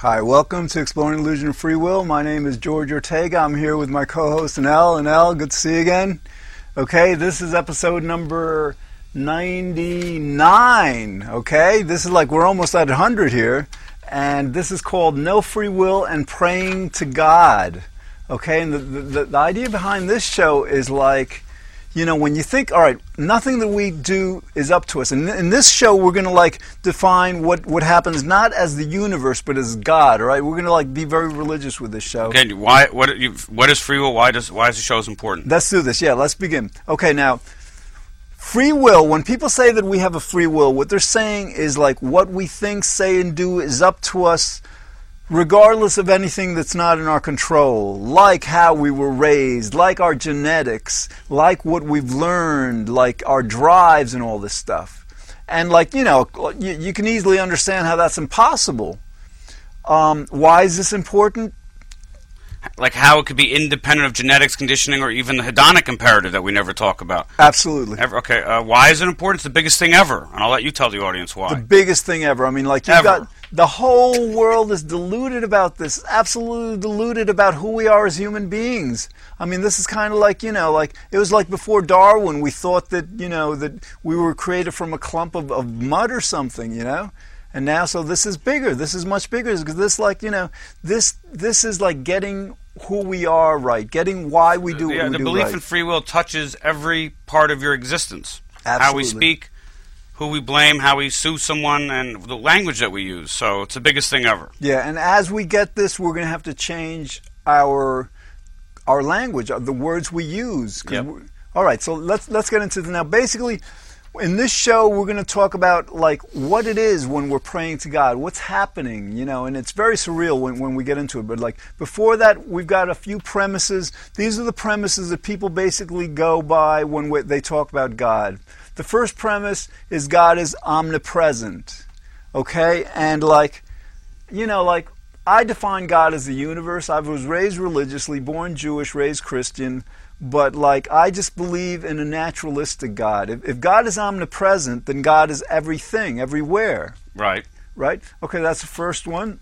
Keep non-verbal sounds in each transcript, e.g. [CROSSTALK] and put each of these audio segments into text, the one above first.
Hi, welcome to Exploring Illusion of Free Will. My name is George Ortega. I'm here with my co-host Anel. Anel, good to see you again. Okay, this is episode number 99. Okay, this is like we're almost at 100 here, and this is called No Free Will and Praying to God. Okay, and the, the, the idea behind this show is like you know, when you think, all right, nothing that we do is up to us. And in this show, we're going to like define what, what happens not as the universe, but as God. All right, we're going to like be very religious with this show. Okay, why? What? You, what is free will? Why does? Why is the show so important? Let's do this. Yeah, let's begin. Okay, now, free will. When people say that we have a free will, what they're saying is like what we think, say, and do is up to us regardless of anything that's not in our control, like how we were raised, like our genetics, like what we've learned, like our drives and all this stuff. And, like, you know, you, you can easily understand how that's impossible. Um, why is this important? Like how it could be independent of genetics, conditioning, or even the hedonic imperative that we never talk about. Absolutely. Ever, okay, uh, why is it important? It's the biggest thing ever, and I'll let you tell the audience why. The biggest thing ever. I mean, like you've Ever. got the whole world is deluded about this, absolutely deluded about who we are as human beings. I mean, this is kind of like you know, like it was like before Darwin. We thought that you know that we were created from a clump of, of mud or something, you know. And now, so this is bigger. This is much bigger because this, like you know, this this is like getting who we are right, getting why we do yeah, what we the do belief right. in free will touches every part of your existence. Absolutely. How we speak, who we blame, how we sue someone, and the language that we use. So it's the biggest thing ever. Yeah, and as we get this, we're going to have to change our our language, uh, the words we use. Yep. All right, so let's let's get into it now. Basically, in this show, we're going to talk about like what it is when we're praying to God, what's happening, you know, and it's very surreal when, when we get into it. But like before that, we've got a few premises. These are the premises that people basically go by when we, they talk about God. The first premise is God is omnipresent, okay, and like you know, like I define God as the universe. I was raised religiously, born Jewish, raised Christian, but like I just believe in a naturalistic God. If, if God is omnipresent, then God is everything, everywhere, Right. right? Okay, that's the first one.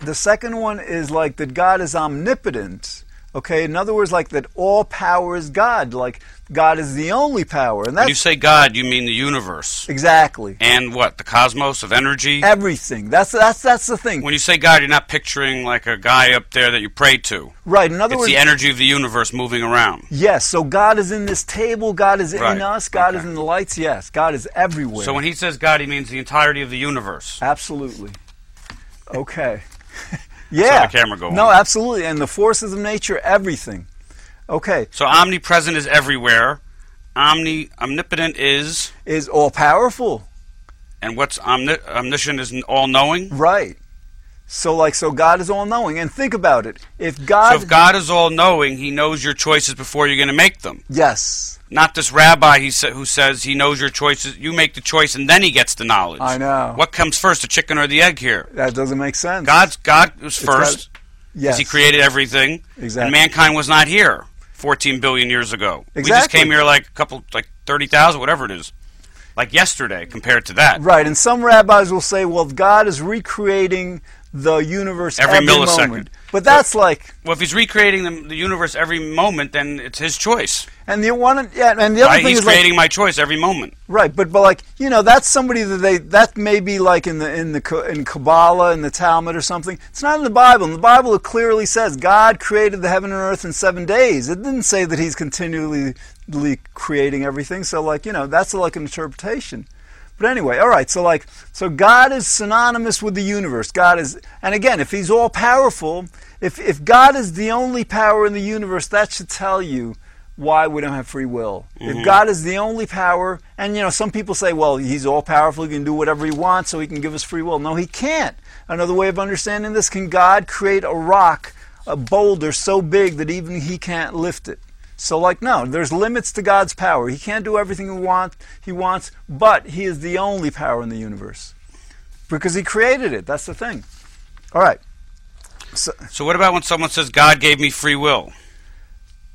The second one is like that God is omnipotent. Okay, in other words, like that all power is God. Like God is the only power, and When you say God, you mean the universe. exactly And what? The cosmos of energy? everything. That's that's that's the thing, When you say God, you're not picturing like a guy up there that you pray to. right? In other It's words, the energy of the universe moving around. Yes, so God is in this table, God is Right, in us, God is in the lights, yes. God is everywhere. So when he says God, he means the entirety of the universe. absolutely. Okay. [LAUGHS] Yeah. the camera go No, on. absolutely. And the forces of nature, everything. Okay. So omnipresent is everywhere. Omni omnipotent is, Is all powerful. and what's omni- omniscient is all knowing. Right. So like so God is all knowing. And think about it. If God So if God is all knowing, He knows your choices before you're going to make them. Yes. Not this rabbi he sa- who says he knows your choices. You make the choice, and then he gets the knowledge. I know. What comes first, the chicken or the egg? Here, That doesn't make sense. God's God was first. yes. He created everything, Exactly. and mankind was not here 14 billion years ago. Exactly. We just came here like a couple, like 30,000, whatever it is, like yesterday compared to that. Right, and some rabbis will say, well, God is recreating the universe Every millisecond. moment. But that's like Well, if he's recreating the, the universe every moment, then it's his choice. And the one, yeah, and the other Right? thing He's is like, creating my choice every moment. right, but but like you know, that's somebody that they that may be like in the in the in Kabbalah in the Talmud or something. It's not in the Bible. In the Bible, it clearly says God created the heaven and earth in seven days. It didn't say that He's continually creating everything. So like you know, that's like an interpretation. But anyway, all right. So like, so God is synonymous with the universe. God is, and again, if He's all powerful, if if God is the only power in the universe, that should tell you why we don't have free will. If mm-hmm. God is the only power, and you know, some people say, well, He's all powerful, He can do whatever He wants, so He can give us free will. No, He can't. Another way of understanding this: Can God create a rock, a boulder so big that even He can't lift it? So, like, no, there's limits to God's power. He can't do everything he, want, he wants, but He is the only power in the universe because He created it. That's the thing. All right. So, So what about when someone says God gave me free will?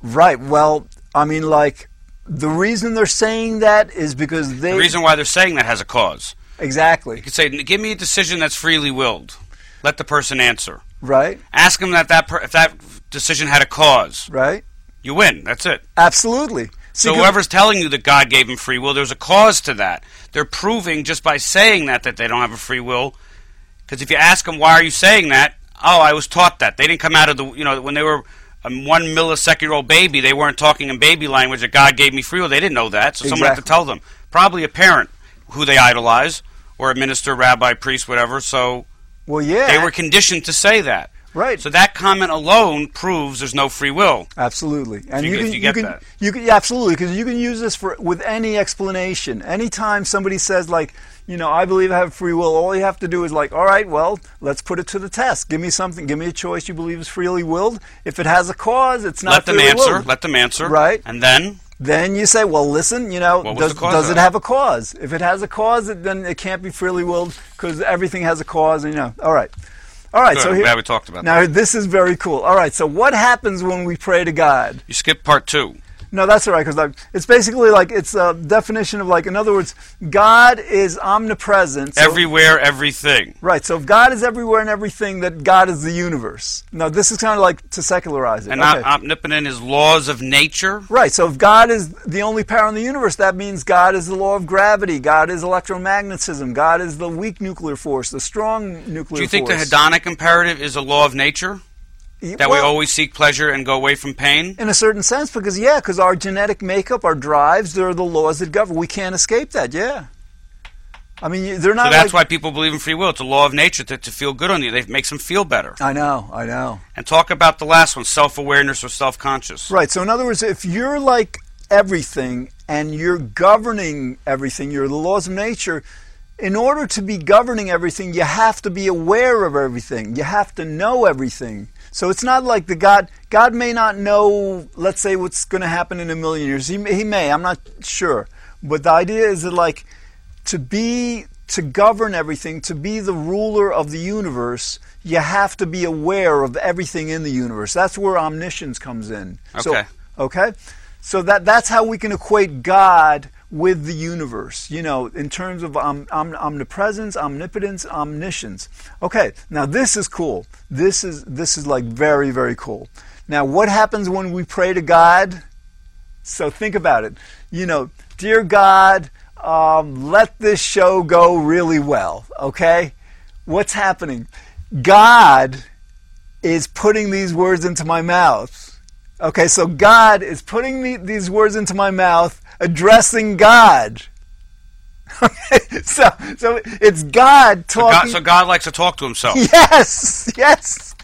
right. Well, I mean, like, the reason they're saying that is because they. The reason why they're saying that has a cause. exactly. You could say, "Give me a decision that's freely willed." let the person answer. Right. Ask them that, that per, if that decision had a cause. Right. You win. That's it. Absolutely. So, whoever's telling you that God gave them free will, there's a cause to that. They're proving just by saying that that they don't have a free will. Because if you ask them why are you saying that, oh, I was taught that. They didn't come out of the you know when they were a one millisecond old baby, they weren't talking in baby language that God gave me free will. They didn't know that, so someone had to tell them. Probably a parent who they idolize, or a minister, rabbi, priest, whatever. So well, yeah. they were conditioned to say that. Right. So that comment alone proves there's no free will. Absolutely, and you you, can you you, get can that. you can yeah, absolutely because you can use this for with any explanation. Anytime somebody says like, you know, I believe I have free will, all you have to do is like, all right, well, let's put it to the test. Give me something. Give me a choice you believe is freely willed. If it has a cause, it's not Let them answer. willed. Let them answer. Right. And then Then you say, well, listen, you know, does, does it have a cause? If it has a cause, it- then it can't be freely willed because everything has a cause. And you know, all right, all right. Good. So I'm here, glad we talked about now this is very cool. All right, so what happens when we pray to God? you skip part two. No, that's all right because it's basically like it's a definition of like, in other words, God is omnipresent. so- Everywhere, everything. Right. So if God is everywhere and everything, that God is the universe. Now this is kind of like to secularize it. And Okay. omnipotent is laws of nature. Right. So if God is the only power in the universe, that means God is the law of gravity. God is electromagnetism. God is the weak nuclear force, the strong nuclear Do you think force. the hedonic imperative is a law of nature? That we always seek pleasure and go away from pain? in a certain sense, because yeah, because our genetic makeup, our drives, they're the laws that govern. We can't escape that. Yeah. I mean, they're not. So that's like, why people believe in free will. It's a law of nature to, to feel good on you. They makes them feel better. I know. I know. And talk about the last one, self-awareness or self-conscious. Right. So in other words, if you're like everything and you're governing everything, you're the laws of nature. In order to be governing everything, you have to be aware of everything. You have to know everything. So it's not like the God. God may not know. Let's say what's going to happen in a million years. He, may- he may. I'm not sure. But the idea is that like to be to govern everything, to be the ruler of the universe, you have to be aware of everything in the universe. That's where omniscience comes in. So, Okay. okay. So that that's how we can equate God with the universe. You know, in terms of om, om, omnipresence, omnipotence, omniscience. Okay. Now this is cool. This is this is like very very cool. Now what happens when we pray to God? So think about it. You know, dear God, um, let this show go really well. Okay, what's happening? God is putting these words into my mouth. Okay, so God is putting these words into my mouth, addressing God. Okay, [LAUGHS] so so it's God So God, talking. so God likes to talk to himself. [LAUGHS] Yes, yes.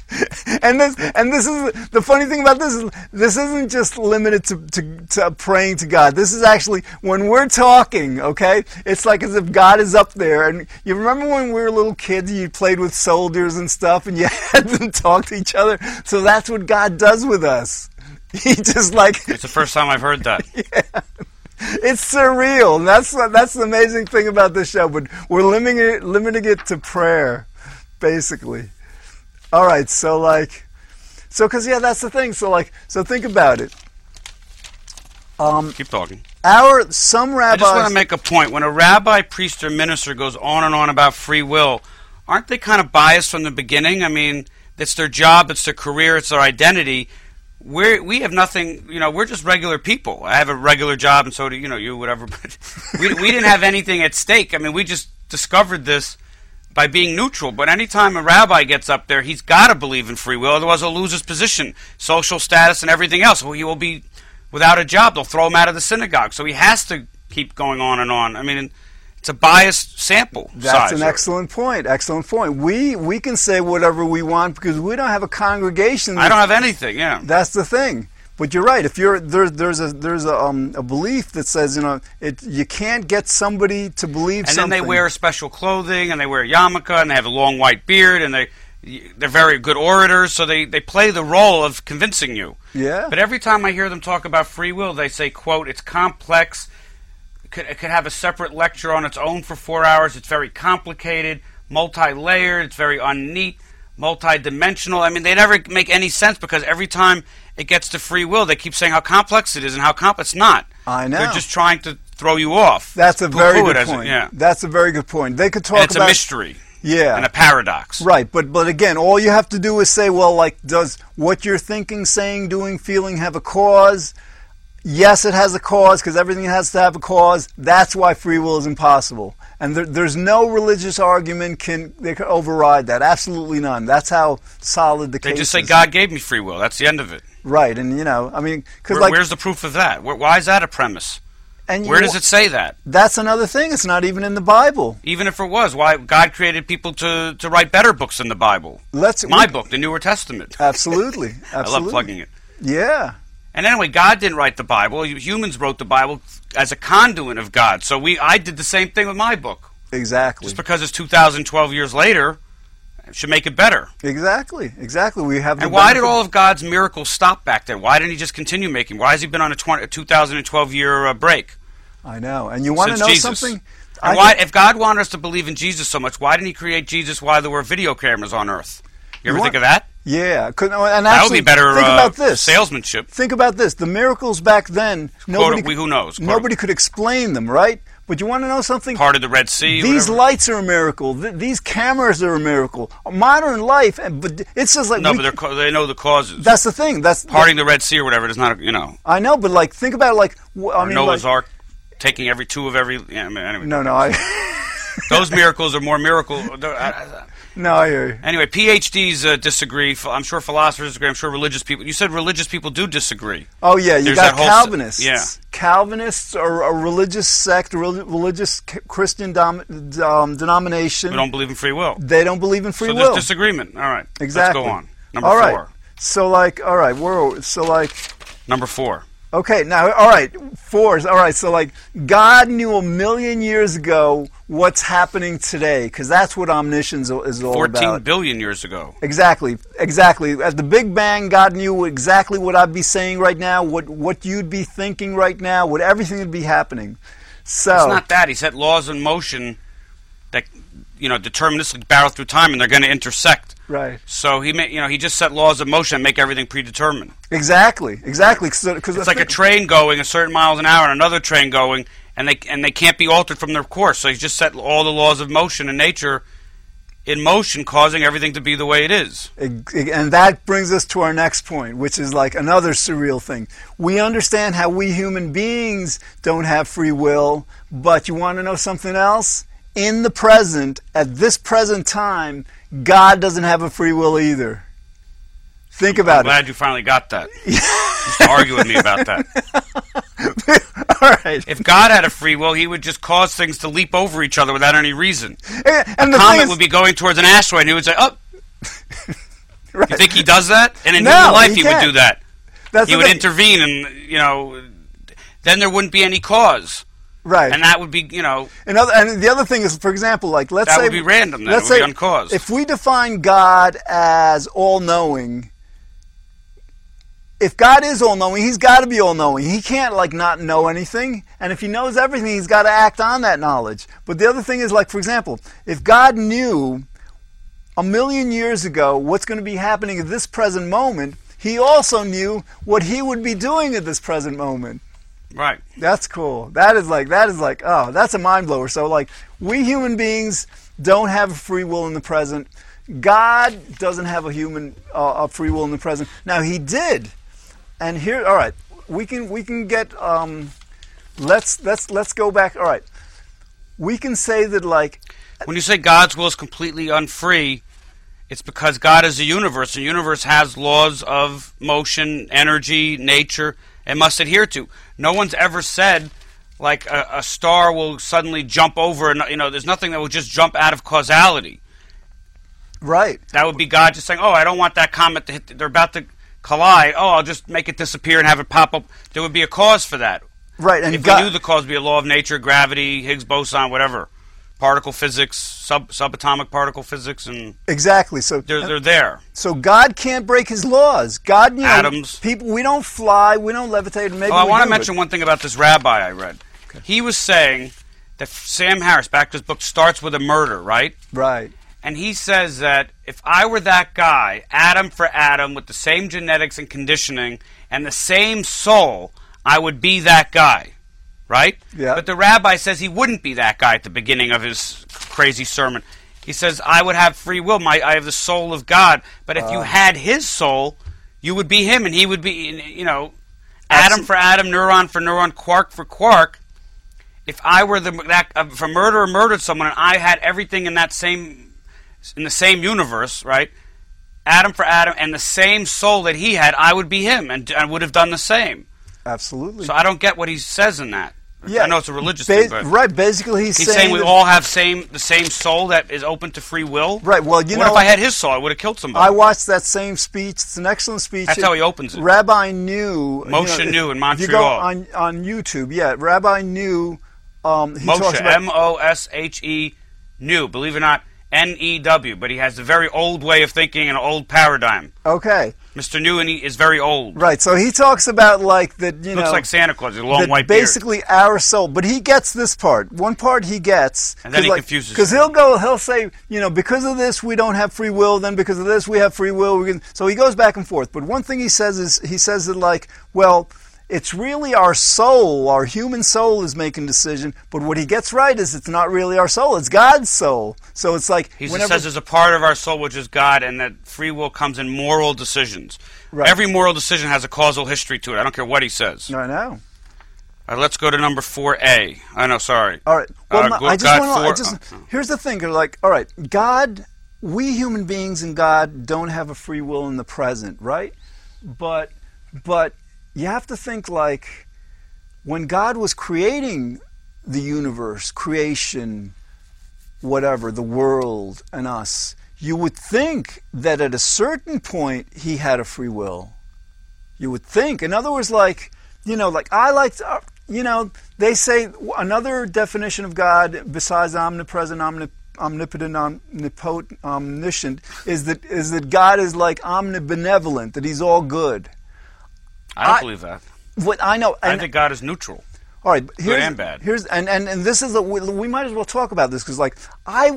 And this and this is the funny thing about this is this isn't just limited to, to, to praying to God. This is actually when we're talking, okay? It's like as if God is up there. And you remember when we were little kids, you played with soldiers and stuff, and you [LAUGHS] had them talk to each other. So that's what God does with us. He just like It's the first time I've heard that. It's surreal. And that's that's the amazing thing about this show. But we're limiting it, limiting it to prayer, basically. All right. So like, so because yeah, that's the thing. So like, so think about it. Um, Keep talking. our some I just want to make a point. When a rabbi, priest, or minister goes on and on about free will, aren't they kind of biased from the beginning? I mean, it's their job, it's their career, it's their identity. We're, we have nothing, you know, we're just regular people. I have a regular job, and so do, you know, you, whatever. [LAUGHS] But we, we didn't have anything at stake. I mean, we just discovered this by being neutral. But anytime a rabbi gets up there, he's got to believe in free will, otherwise he'll lose his position, social status, and everything else. Well, He will be without a job. They'll throw him out of the synagogue. So he has to keep going on and on. I mean, it's a biased sample. That's size. an excellent point. Excellent point. We we can say whatever we want because we don't have a congregation. I don't have anything. Yeah. That's the thing. But you're right. If you're there, there's a there's a, um, a belief that says you know it you can't get somebody to believe something. And something. then they wear special clothing, and they wear a yarmulke, and they have a long white beard, and they they're very good orators. So they they play the role of convincing you. yeah. But every time I hear them talk about free will, they say, "quote It's complex. It could, it could have a separate lecture on its own for four hours. It's very complicated, multi-layered. It's very unneat, multi-dimensional. I mean, they never make any sense because every time it gets to free will, they keep saying how complex it is and how complex it's not. I know. They're just trying to throw you off. That's a very it good point. yeah, That's a very good point. They could talk and it's about a mystery. Yeah. and a paradox. Right, but but again, all you have to do is say, well, like, does what you're thinking, saying, doing, feeling have a cause? Yes, it has a cause because everything has to have a cause. That's why free will is impossible, and there, there's no religious argument can they can override that. Absolutely none. That's how solid the They case They just say is. God gave me free will. That's the end of it. Right, and you know, I mean, because Where, like, where's the proof of that? Where, why is that a premise? and Where know, does it say that? That's another thing. It's not even in the Bible. Even if it was, why God created people to, to write better books than the Bible? Let's My we- book, the Newer Testament. Absolutely, absolutely. [LAUGHS] I love plugging it. Yeah, And anyway, God didn't write the Bible. Humans wrote the Bible as a conduit of God. So we, I did the same thing with my book. exactly. Just because it's 2012 years later, it should make it better. Exactly, exactly. We have. the And why did all of God's miracles stop back then? Why didn't He just continue making? Why has He been on a, 20, a 2012 year uh, break? I know, and you want to know Jesus? something? And I why, think- if God wanted us to believe in Jesus so much, why didn't He create Jesus while there were video cameras on Earth? You ever You think of that? Yeah, could, and actually, that would be better Think uh, about this. salesmanship. Think about this. The miracles back then, nobody, we- who knows? Quote- nobody could explain them, right? But you want to know something? Part of the Red Sea. These whatever. lights are a miracle. Th- these cameras are a miracle. Modern life, and but it's just like no, we- but ca- they know the causes. that's the thing. That's Parting the Red Sea or whatever. It's not, a, you know, I know, but like think about it, like wh- I or mean, Noah's like, Ark, taking every two of every. Yeah, I mean, anyway, no, no, I [LAUGHS] those miracles are more miracle. they're- I- I- no, you. Anyway, PhDs uh, disagree. I'm sure philosophers disagree. I'm sure religious people. You said religious people do disagree. Oh yeah, you There's got whole Calvinists. yeah. Calvinists are a religious sect, a religious Christian dom- um, denomination. They don't believe in free will. they don't believe in free so will. So there's disagreement. All right. exactly. Let's go on. Number All right. four. So like, all right, we're so like, Number four. Okay, now, all right, fours. All right, so like, God knew a million years ago what's happening today, because that's what omniscience is all Fourteen about. billion years ago. Exactly, exactly. At the Big Bang, God knew exactly what I'd be saying right now, what what you'd be thinking right now, what everything would be happening. So It's not that. He set laws in motion that you know deterministically barrel through time, and they're going to intersect. right, So he, ma- you know, he just set laws of motion and make everything predetermined. exactly, exactly. Because It's like a train going a certain miles an hour and another train going, and they and they can't be altered from their course. So he's just set all the laws of motion and nature in motion, causing everything to be the way it is. And that brings us to our next point, which is like another surreal thing. We understand how we human beings don't have free will, but you want to know something else? In the present, at this present time, God doesn't have a free will either. Think about it. I'm it. glad you finally got that. [LAUGHS] argue with me about that. [LAUGHS] All right. If God had a free will, he would just cause things to leap over each other without any reason. And the thing Comet is, would be going towards an asteroid, and he would say, "Oh, [LAUGHS] right, you think he does that?" And in No, human life, he he, would do that. that's He would thing. intervene, and you know, then there wouldn't be any cause, right. and that would be, you know, And, other, and the other thing is, for example, like let's That say would be random then. Let's It would be say uncaused. If we define God as all-knowing, if God is all-knowing, He's got to be all-knowing. He can't like not know anything. And if He knows everything, He's got to act on that knowledge. But the other thing is, like for example, if God knew a million years ago what's going to be happening at this present moment, He also knew what He would be doing at this present moment. Right. That's cool. That is like that is like oh, that's a mind blower. So like we human beings don't have a free will in the present. God doesn't have a human uh, a free will in the present. Now He did, and here, all right, we can we can get um, let's let's let's go back. All right, we can say that like When you say God's will is completely unfree, it's because God is a universe. The universe has laws of motion, energy, nature, and must adhere to. No one's ever said like a, a star will suddenly jump over, and you know, there's nothing that will just jump out of causality. right, That would be God just saying, "Oh, I don't want that comet to hit. They're about to collide. Oh, I'll just make it disappear and have it pop up." There would be a cause for that. right, and if God, we knew the cause would be a law of nature, gravity, Higgs boson, whatever, particle physics, sub subatomic particle physics, and exactly. So they're they're there. so God can't break His laws. God, you know, Atoms. people, we don't fly, we don't levitate. Maybe Oh, I want to mention one thing about this rabbi I read. He was saying that Sam Harris, back to his book, starts with a murder, right? right. And he says that if I were that guy, atom for atom, with the same genetics and conditioning and the same soul, I would be that guy. Right? Yeah. But the rabbi says he wouldn't be that guy at the beginning of his crazy sermon. He says, "I would have free will. My I have the soul of God. But if Uh. you had His soul, you would be Him, and He would be, you know, atom for atom, neuron for neuron, quark for quark. If I were the that if a murderer murdered someone, and I had everything in that same in the same universe, right? Atom for atom, and the same soul that he had, I would be him, and I would have done the same. Absolutely. So I don't get what he says in that. I know it's a religious Ba- thing, but right. Basically, he's, he's saying, saying we all have same the same soul that is open to free will. Right. Well, you what know, if I had his soul? I would have killed somebody. I watched that same speech. It's an excellent speech. That's how he opens it. Rabbi New. Moshe you know, New in If you go on on YouTube, yeah, Rabbi New. Um, he Moshe, M O S H E, new. Believe it or not, N E W. But he has a very old way of thinking and an old paradigm. okay, Mr. New and he is very old. right. So he talks about like that. You Looks know, like Santa Claus. A long that white beard. basically our soul. But he gets this part. One part he gets, And then he like, confuses because he'll go. He'll say, you know, because of this we don't have free will. Then because of this we have free will. We can, so he goes back and forth. But one thing he says is he says that like, well. It's really our soul, our human soul is making decision. But what he gets right is it's not really our soul; it's God's soul. So it's like He whenever, says there's a part of our soul which is God, and that free will comes in moral decisions. Right. Every moral decision has a causal history to it. I don't care what he says. I know. Uh, let's go to number four A. I know, sorry. All right. Well, Uh, no, I just want to. Just oh, oh. here's the thing. Like, all right, God, we human beings and God don't have a free will in the present, right? But, but you have to think like when God was creating the universe, creation, whatever, the world, and us. You would think that at a certain point he had a free will. You would think. In other words, like, you know, like I like, to, you know, they say another definition of God besides omnipresent, omnip- omnipotent, omnipotent, omniscient is that is that God is like omnibenevolent, that He's all good. I don't I- believe that. What I know, I think God is neutral. all right, here's, and bad. Here's and and and this is a, we, we might as well talk about this because like I,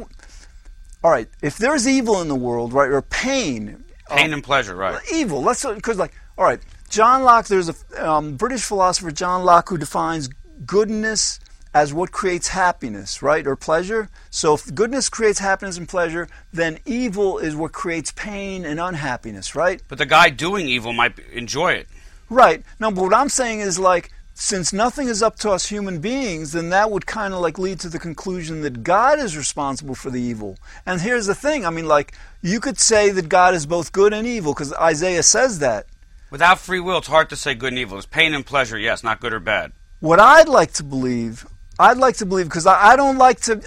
all right, if there's evil in the world, right, or pain, Pain um, and pleasure, right? evil. Let's because like all right, John Locke. There's a um, British philosopher, John Locke, who defines goodness as what creates happiness, right, or pleasure. So if goodness creates happiness and pleasure, then evil is what creates pain and unhappiness, right? But the guy doing evil might enjoy it. Right. No, but what I'm saying is like since nothing is up to us human beings, then that would kind of like lead to the conclusion that God is responsible for the evil. And here's the thing, I mean like you could say that God is both good and evil because Isaiah says that. Without free will, it's hard to say good and evil. It's pain and pleasure, yes, not good or bad. What I'd like to believe, I'd like to believe because I, I don't like to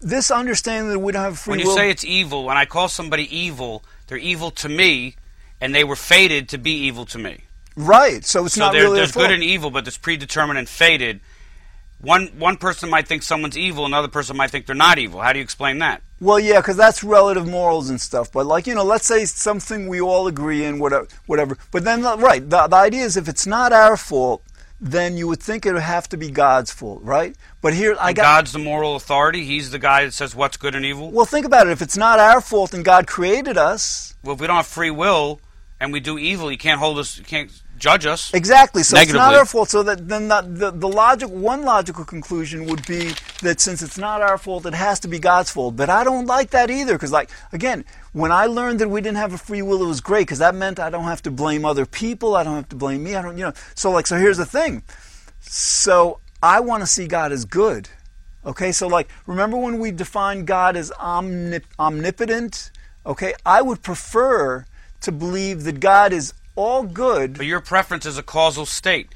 this understanding that we don't have free When you will. say it's evil, when I call somebody evil, they're evil to me, and they were fated to be evil to me. Right. So it's So not there, really there's good and evil, but it's predetermined and fated. One one person might think someone's evil, another person might think they're not evil. How do you explain that? Well, yeah, because that's relative morals and stuff. But like you know, let's say something we all agree in, whatever, whatever. But then, uh, right, the, the idea is if it's not our fault, then you would think it would have to be God's fault, right? But here, I got. God's the moral authority. He's the guy that says what's good and evil. Well, think about it. If it's not our fault and God created us, Well, if we don't have free will and we do evil, you can't hold us. You can't judge us. exactly. So it's not our fault. So that then the, the the logic, one logical conclusion would be that since it's not our fault, it has to be God's fault. But I don't like that either, because like again, when I learned that we didn't have a free will, it was great because that meant I don't have to blame other people. I don't have to blame me. I don't, you know. So like, so here's the thing. So I want to see God as good. Okay, so like, remember when we defined God as omnip- omnipotent? Okay, I would prefer to believe that God is all good. But your preference is a causal state.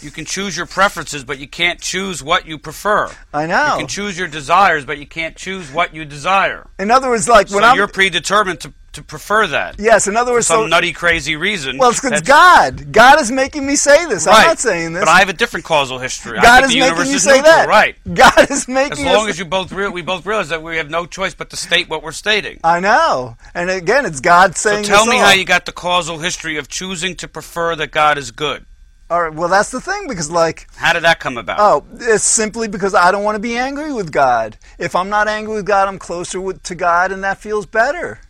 You can choose your preferences, but you can't choose what you prefer. I know. You can choose your desires, but you can't choose what you desire. In other words, like when so I'm you're predetermined to, to prefer that. yes, in other words, Some so nutty, crazy reason. well, it's 'cause that's- God. God is making me say this. Right. I'm not saying this. But I have a different causal history. God is the making you is say neutral, that. Right. God is making As long us- as you both we both realize that we have no choice but to state what we're stating. I know. And again, it's God So saying. tell this me all. how you got the causal history of choosing to prefer that God is good. All right. Well, that's the thing because, like, How did that come about? oh, it's simply because I don't want to be angry with God. If I'm not angry with God, I'm closer with, to God, and that feels better.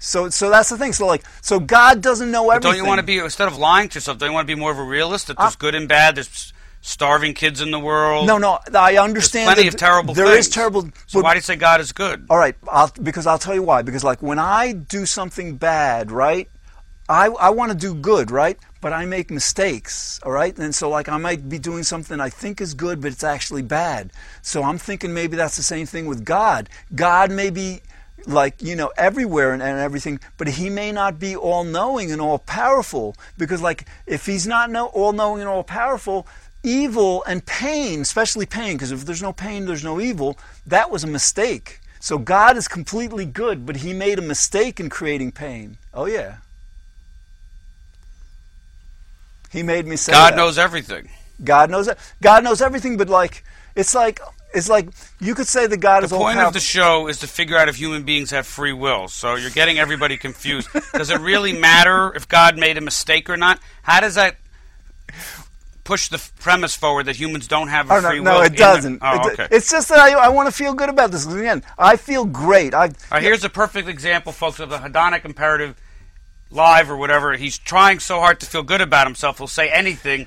So, so that's the thing. So, like, so God doesn't know But everything. don't you want to be instead of lying to yourself? Don't you want to be more of a realist? That there's ah. good and bad. There's starving kids in the world. No, no, I understand. There's plenty of terrible There things. is terrible. So but- why do you say God is good? All right, I'll, because I'll tell you why. Because like when I do something bad, right? I I want to do good, right? But I make mistakes, all right? And so like I might be doing something I think is good, but it's actually bad. So I'm thinking maybe that's the same thing with God. God may be like you know everywhere and, and everything but he may not be all knowing and all powerful because like if he's not know, all knowing and all powerful evil and pain especially pain because if there's no pain there's no evil that was a mistake so god is completely good but he made a mistake in creating pain oh yeah he made me say God that. knows everything. god knows god knows everything but like it's like it's like you could say that god The is all the point of the show is to figure out if human beings have free will. So you're getting everybody confused. [LAUGHS] Does it really matter if God made a mistake or not? How does that push the premise forward that humans don't have a Oh, no, free will? no, it doesn't. Oh, It- okay. It's just that I, I want to feel good about this. Again, I feel great. I right, here's a perfect example, folks, of the hedonic imperative live or whatever. He's trying so hard to feel good about himself, he'll say anything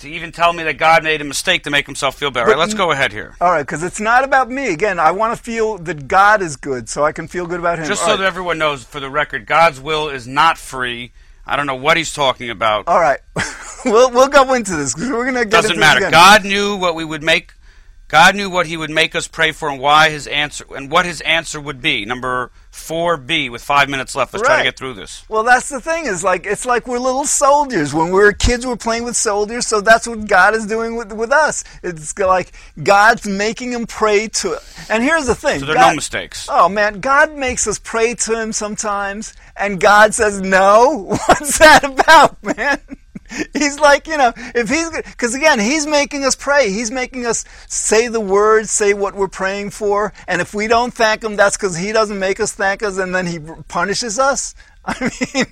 to even tell me that God made a mistake to make himself feel better. All right, let's go ahead here. all right, because it's not about me. Again, I want to feel that God is good, so I can feel good about Him. Just All so right. that everyone knows, for the record, God's will is not free. I don't know what he's talking about. All right, [LAUGHS] we'll we'll go into this because we're gonna get it. Doesn't into matter. Again. God knew what we would make. God knew what He would make us pray for, and why His answer, and what His answer would be. Number four B, with five minutes left. Let's try to get through this. Well, that's the thing. Is like it's like we're little soldiers. When we were kids, we're playing with soldiers. So that's what God is doing with with us. It's like God's making them pray to. And here's the thing. So there are God- no mistakes. Oh man, God makes us pray to Him sometimes, and God says no. [LAUGHS] What's that about, man? [LAUGHS] He's like, you know, if he's because again, he's making us pray. He's making us say the words, say what we're praying for, and if we don't thank him, that's because he doesn't make us thank us, and then he punishes us. [LAUGHS] I mean,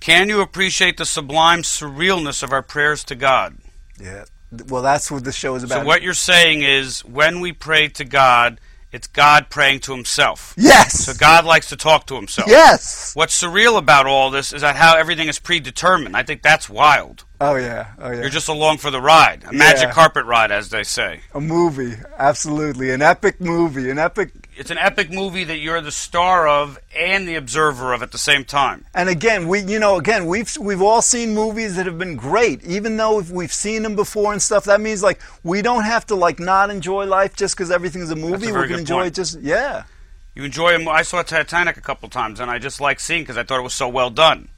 Can you appreciate the sublime surrealness of our prayers to God? yeah. Well, that's what the show is about. So what you're saying is, when we pray to God, it's God praying to Himself. Yes. So God likes to talk to Himself. Yes. What's surreal about all this is that how everything is predetermined. I think that's wild. Oh yeah. Oh yeah. You're just along for the ride, a magic Yeah. carpet ride, as they say. a movie. Absolutely, an epic movie. An epic It's an epic movie that you're the star of and the observer of at the same time. And again, we you know again we've we've all seen movies that have been great, even though if we've seen them before and stuff. That means like we don't have to like not enjoy life just because everything's a movie. very we can enjoy point. it just yeah. You enjoy a I saw Titanic a couple times, and I just like seeing because I thought it was so well done.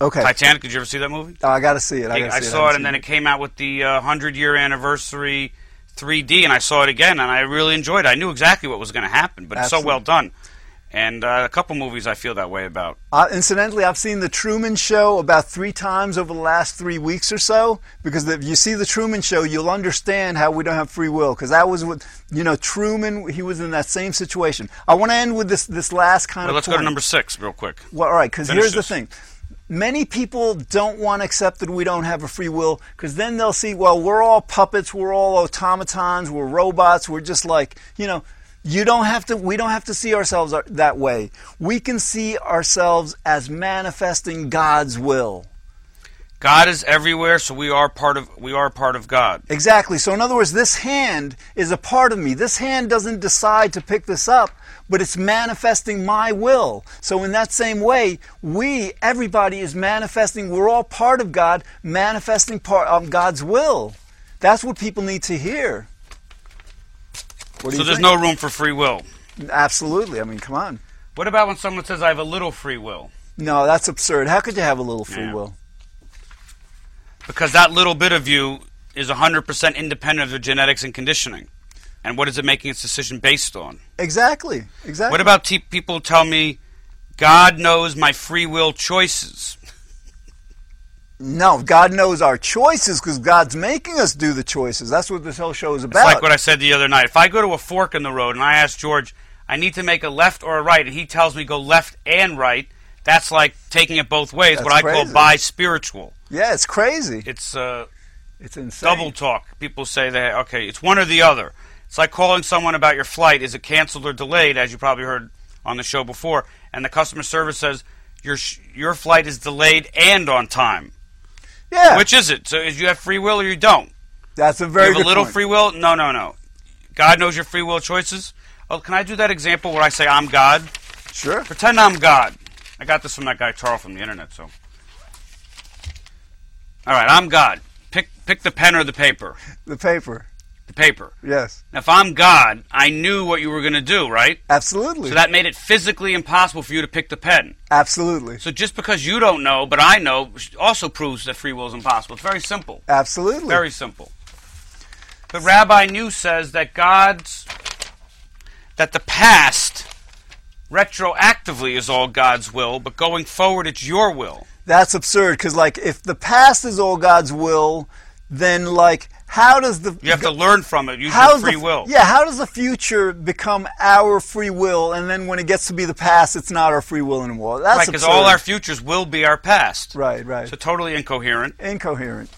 Okay, Titanic. Did you ever see that movie? Oh, I got to see it. I, I, gotta I saw it, and then seen it came out with the uh, hundred year anniversary 3D, and I saw it again, and I really enjoyed it. I knew exactly what was going to happen, but it's so well done. And uh, a couple movies I feel that way about. Uh, incidentally, I've seen the Truman Show about three times over the last three weeks or so. Because if you see the Truman Show, you'll understand how we don't have free will. Because that was what you know. Truman, he was in that same situation. I want to end with this this last kind Well, of. let's go to number six real quick. Well, all right, because here's the thing. Many people don't want to accept that we don't have a free will because then they'll see, well, we're all puppets, we're all automatons, we're robots, we're just like, you know, you don't have to, we don't have to see ourselves that way. We can see ourselves as manifesting God's will. God is everywhere, so we are part of we are part of God. Exactly. So, in other words, this hand is a part of me. This hand doesn't decide to pick this up, but it's manifesting my will. So, in that same way, we, everybody, is manifesting. We're all part of God, manifesting part of God's will. That's what people need to hear. So there's think? no room for free will. Absolutely. I mean, come on. What about when someone says I have a little free will? No, that's absurd. How could you have a little free Yeah. will? Because that little bit of you is 100% independent of your genetics and conditioning. And what is it making its decision based on? Exactly. Exactly. What about te- people tell me God knows my free will choices? No, God knows our choices because God's making us do the choices. That's what this whole show is It's about. like what I said the other night. If I go to a fork in the road and I ask George, I need to make a left or a right, and he tells me go left and right, that's like taking it both ways, That's what I call bi spiritual. yeah, it's crazy. It's uh, It's insane. double talk. People say that, okay, it's one or the other. It's like calling someone about your flight. Is it canceled or delayed, as you probably heard on the show before? And the customer service says, your, sh- your flight is delayed and on time. Yeah. Which is it? So is you have free will or you don't? That's a very you have a little point. free will? No, no, no. God knows your free will choices. Oh, can I do that example where I say I'm God? Sure. Pretend I'm God. I got this from that guy Charles from the internet. So, all right, I'm God. Pick pick the pen or the paper. The paper. The paper. Yes. Now, if I'm God, I knew what you were going to do, right? Absolutely. So that made it physically impossible for you to pick the pen. Absolutely. So just because you don't know, but I know, also proves that free will is impossible. It's very simple. Absolutely. Very simple. But Rabbi New says that God's that the past retroactively is all God's will, but going forward it's your will. That's absurd because, like, if the past is all God's will, then, like, how does the You have to learn from it, use your free the, will. Yeah, how does the future become our free will, and then when it gets to be the past, it's not our free will anymore? That's Right, because all our futures will be our past. right, right, So totally incoherent. incoherent.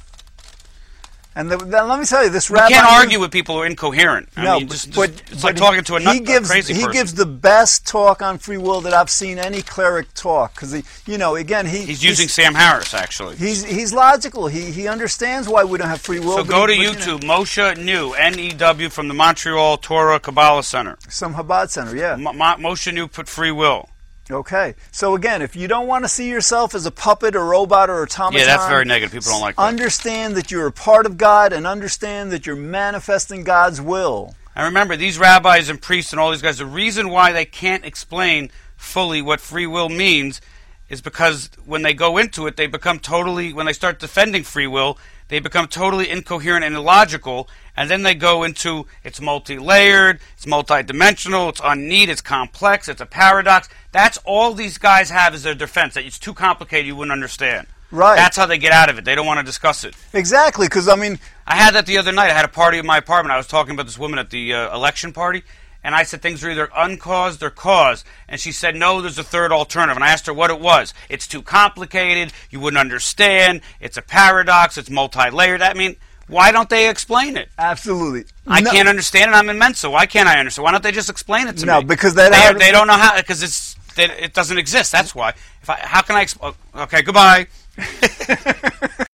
And the, then let me tell you, this You rabbi can't argue with people who are incoherent. I no, mean, just, just- but it's but like talking to a, nut, he gives a crazy he person. gives the best talk on free will that I've seen any cleric talk because you know, again he He's using Sam Harris, actually. He's he's logical. He he understands why we don't have free will. So go to he- but, you know, YouTube, Moshe New, N-E-W, from the Montreal Torah Kabbalah Center. some Chabad center, yeah. Mo- Moshe New put free will. Okay. So again, if you don't want to see yourself as a puppet or robot or automaton, Yeah, that's very negative. People don't like that. Understand that you're a part of God and understand that you're manifesting God's will. And remember, these rabbis and priests and all these guys, the reason why they can't explain fully what free will means is because when they go into it, they become totally, when they start defending free will, they become totally incoherent and illogical, and then they go into it's multi layered, it's multi-dimensional, it's unneat, it's complex, it's a paradox. That's all these guys have as their defense, that it's too complicated, you wouldn't understand. Right. That's how they get out of it. They don't want to discuss it. Exactly, because I mean, I had that the other night. I had a party in my apartment. I was talking about this woman at the uh, election party, and I said things are either uncaused or caused. And she said, no, there's a third alternative. And I asked her what it was. It's too complicated. You wouldn't understand. It's a paradox. It's multi layered. I mean, why don't they explain it? absolutely. I No- can't understand it. I'm in Mensa. Why can't I understand? Why don't they just explain it to No, me? because they don't- they don't know how because it's it doesn't exist. That's why. If I, how can I? Exp- okay, goodbye. [LAUGHS]